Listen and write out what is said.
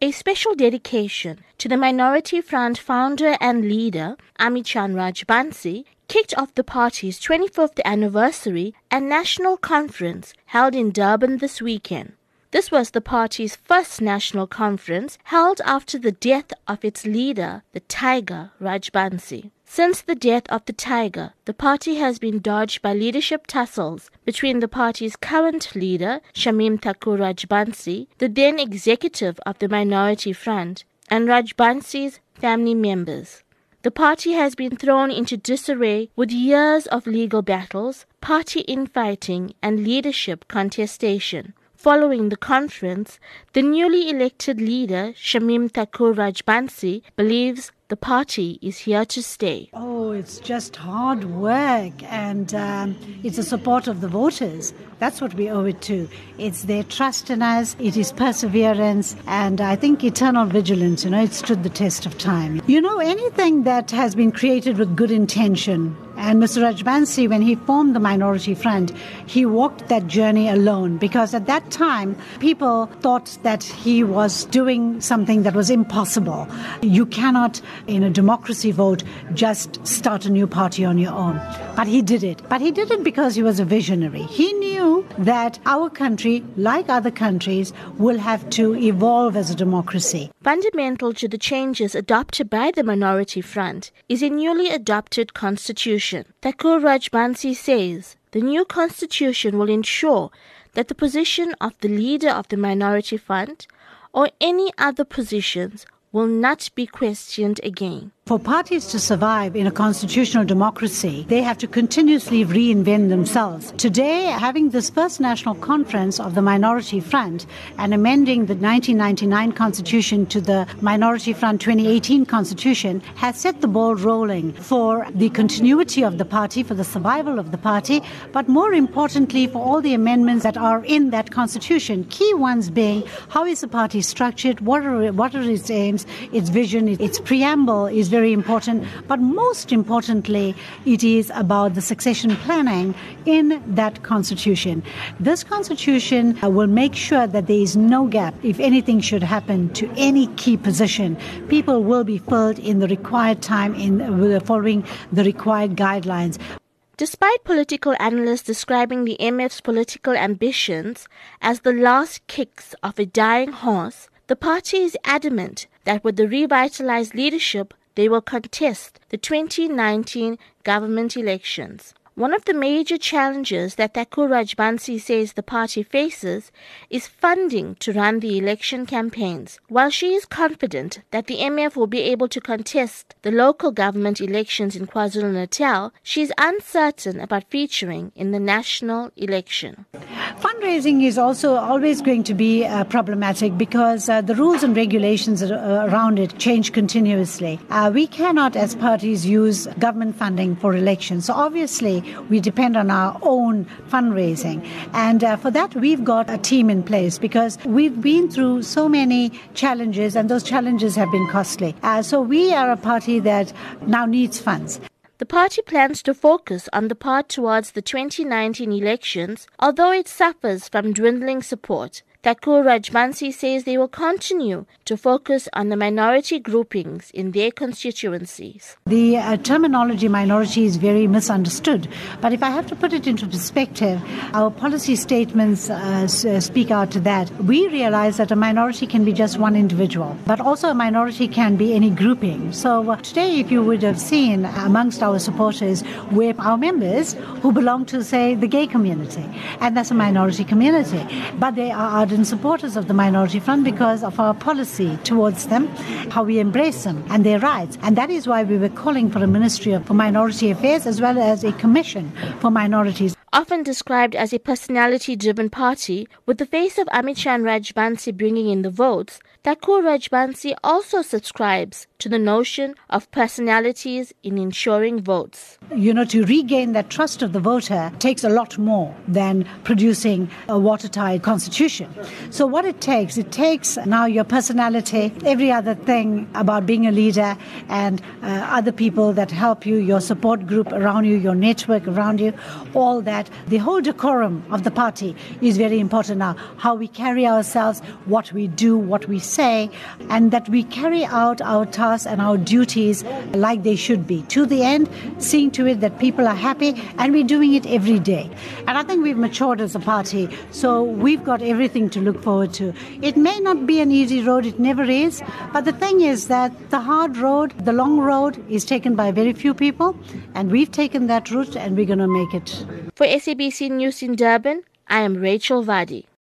A special dedication to the Minority Front founder and leader, Amichand Rajbansi, kicked off the party's 25th anniversary and national conference held in Durban this weekend. This was the party's first national conference held after the death of its leader, the Tiger Rajbansi. Since the death of the Tiger, the party has been dogged by leadership tussles between the party's current leader, Shameen Thakur Rajbansi, the then executive of the Minority Front, and Rajbansi's family members. The party has been thrown into disarray with years of legal battles, party infighting, and leadership contestation. Following the conference, the newly elected leader, Shameen Thakur Rajbansi, believes the party is here to stay. Oh, it's just hard work and um, it's the support of the voters. That's what we owe it to. It's their trust in us, it is perseverance, and I think eternal vigilance. You know, it stood the test of time. You know, anything that has been created with good intention and Mr. Rajbansi, when he formed the Minority Front, he walked that journey alone because at that time, people thought that he was doing something that was impossible. You cannot, in a democracy vote, just start a new party on your own. But he did it. But he did it because he was a visionary. He knew that our country, like other countries, will have to evolve as a democracy. Fundamental to the changes adopted by the Minority Front is a newly adopted constitution. Thakur Rajbansi says the new constitution will ensure that the position of the leader of the Minority Front or any other positions will not be questioned again. For parties to survive in a constitutional democracy, they have to continuously reinvent themselves. Today, having this first national conference of the Minority Front and amending the 1999 Constitution to the Minority Front 2018 Constitution has set the ball rolling for the continuity of the party, for the survival of the party, but more importantly, for all the amendments that are in that Constitution. Key ones being how is the party structured, what are, what are its aims, its vision, its preamble is very important, but most importantly, it is about the succession planning in that constitution. This constitution uh, will make sure that there is no gap. If anything should happen to any key position, people will be filled in the required time in uh, following the required guidelines. Despite political analysts describing the MF's political ambitions as the last kicks of a dying horse, the party is adamant that with the revitalized leadership, they will contest the 2019 government elections. One of the major challenges that Thakur Rajbansi says the party faces is funding to run the election campaigns. While she is confident that the MF will be able to contest the local government elections in KwaZulu-Natal, she is uncertain about featuring in the national election. Fundraising is also always going to be uh, problematic because uh, the rules and regulations around it change continuously. Uh, we cannot, as parties, use government funding for elections. So obviously, we depend on our own fundraising. And uh, for that, we've got a team in place because we've been through so many challenges, and those challenges have been costly. Uh, so we are a party that now needs funds. The party plans to focus on the path towards the 2019 elections, although it suffers from dwindling support. Thakur Rajbansi says they will continue to focus on the minority groupings in their constituencies. The uh, terminology minority is very misunderstood, but if I have to put it into perspective, our policy statements uh, uh, speak out to that. We realize that a minority can be just one individual, but also a minority can be any grouping. So uh, today, if you would have seen amongst our supporters, we're our members who belong to, say, the gay community, and that's a minority community, but they are ardent supporters of the Minority Front because of our policy towards them, how we embrace them and their rights. And that is why we were calling for a Ministry for Minority Affairs as well as a Commission for Minorities. Often described as a personality driven party, with the face of Amichand Rajbansi bringing in the votes, Thakur Rajbansi also subscribes to the notion of personalities in ensuring votes. You know, to regain that trust of the voter takes a lot more than producing a watertight constitution. So, what it takes, it takes now your personality, every other thing about being a leader, and uh, other people that help you, your support group around you, your network around you, all that. The whole decorum of the party is very important now. How we carry ourselves, what we do, what we say, and that we carry out our tasks and our duties like they should be. To the end, seeing to it that people are happy, and we're doing it every day. And I think we've matured as a party, so we've got everything to look forward to. It may not be an easy road, it never is, but the thing is that the hard road, the long road, is taken by very few people, and we've taken that route and we're going to make it. For SABC News in Durban, I am Rachel Vadi.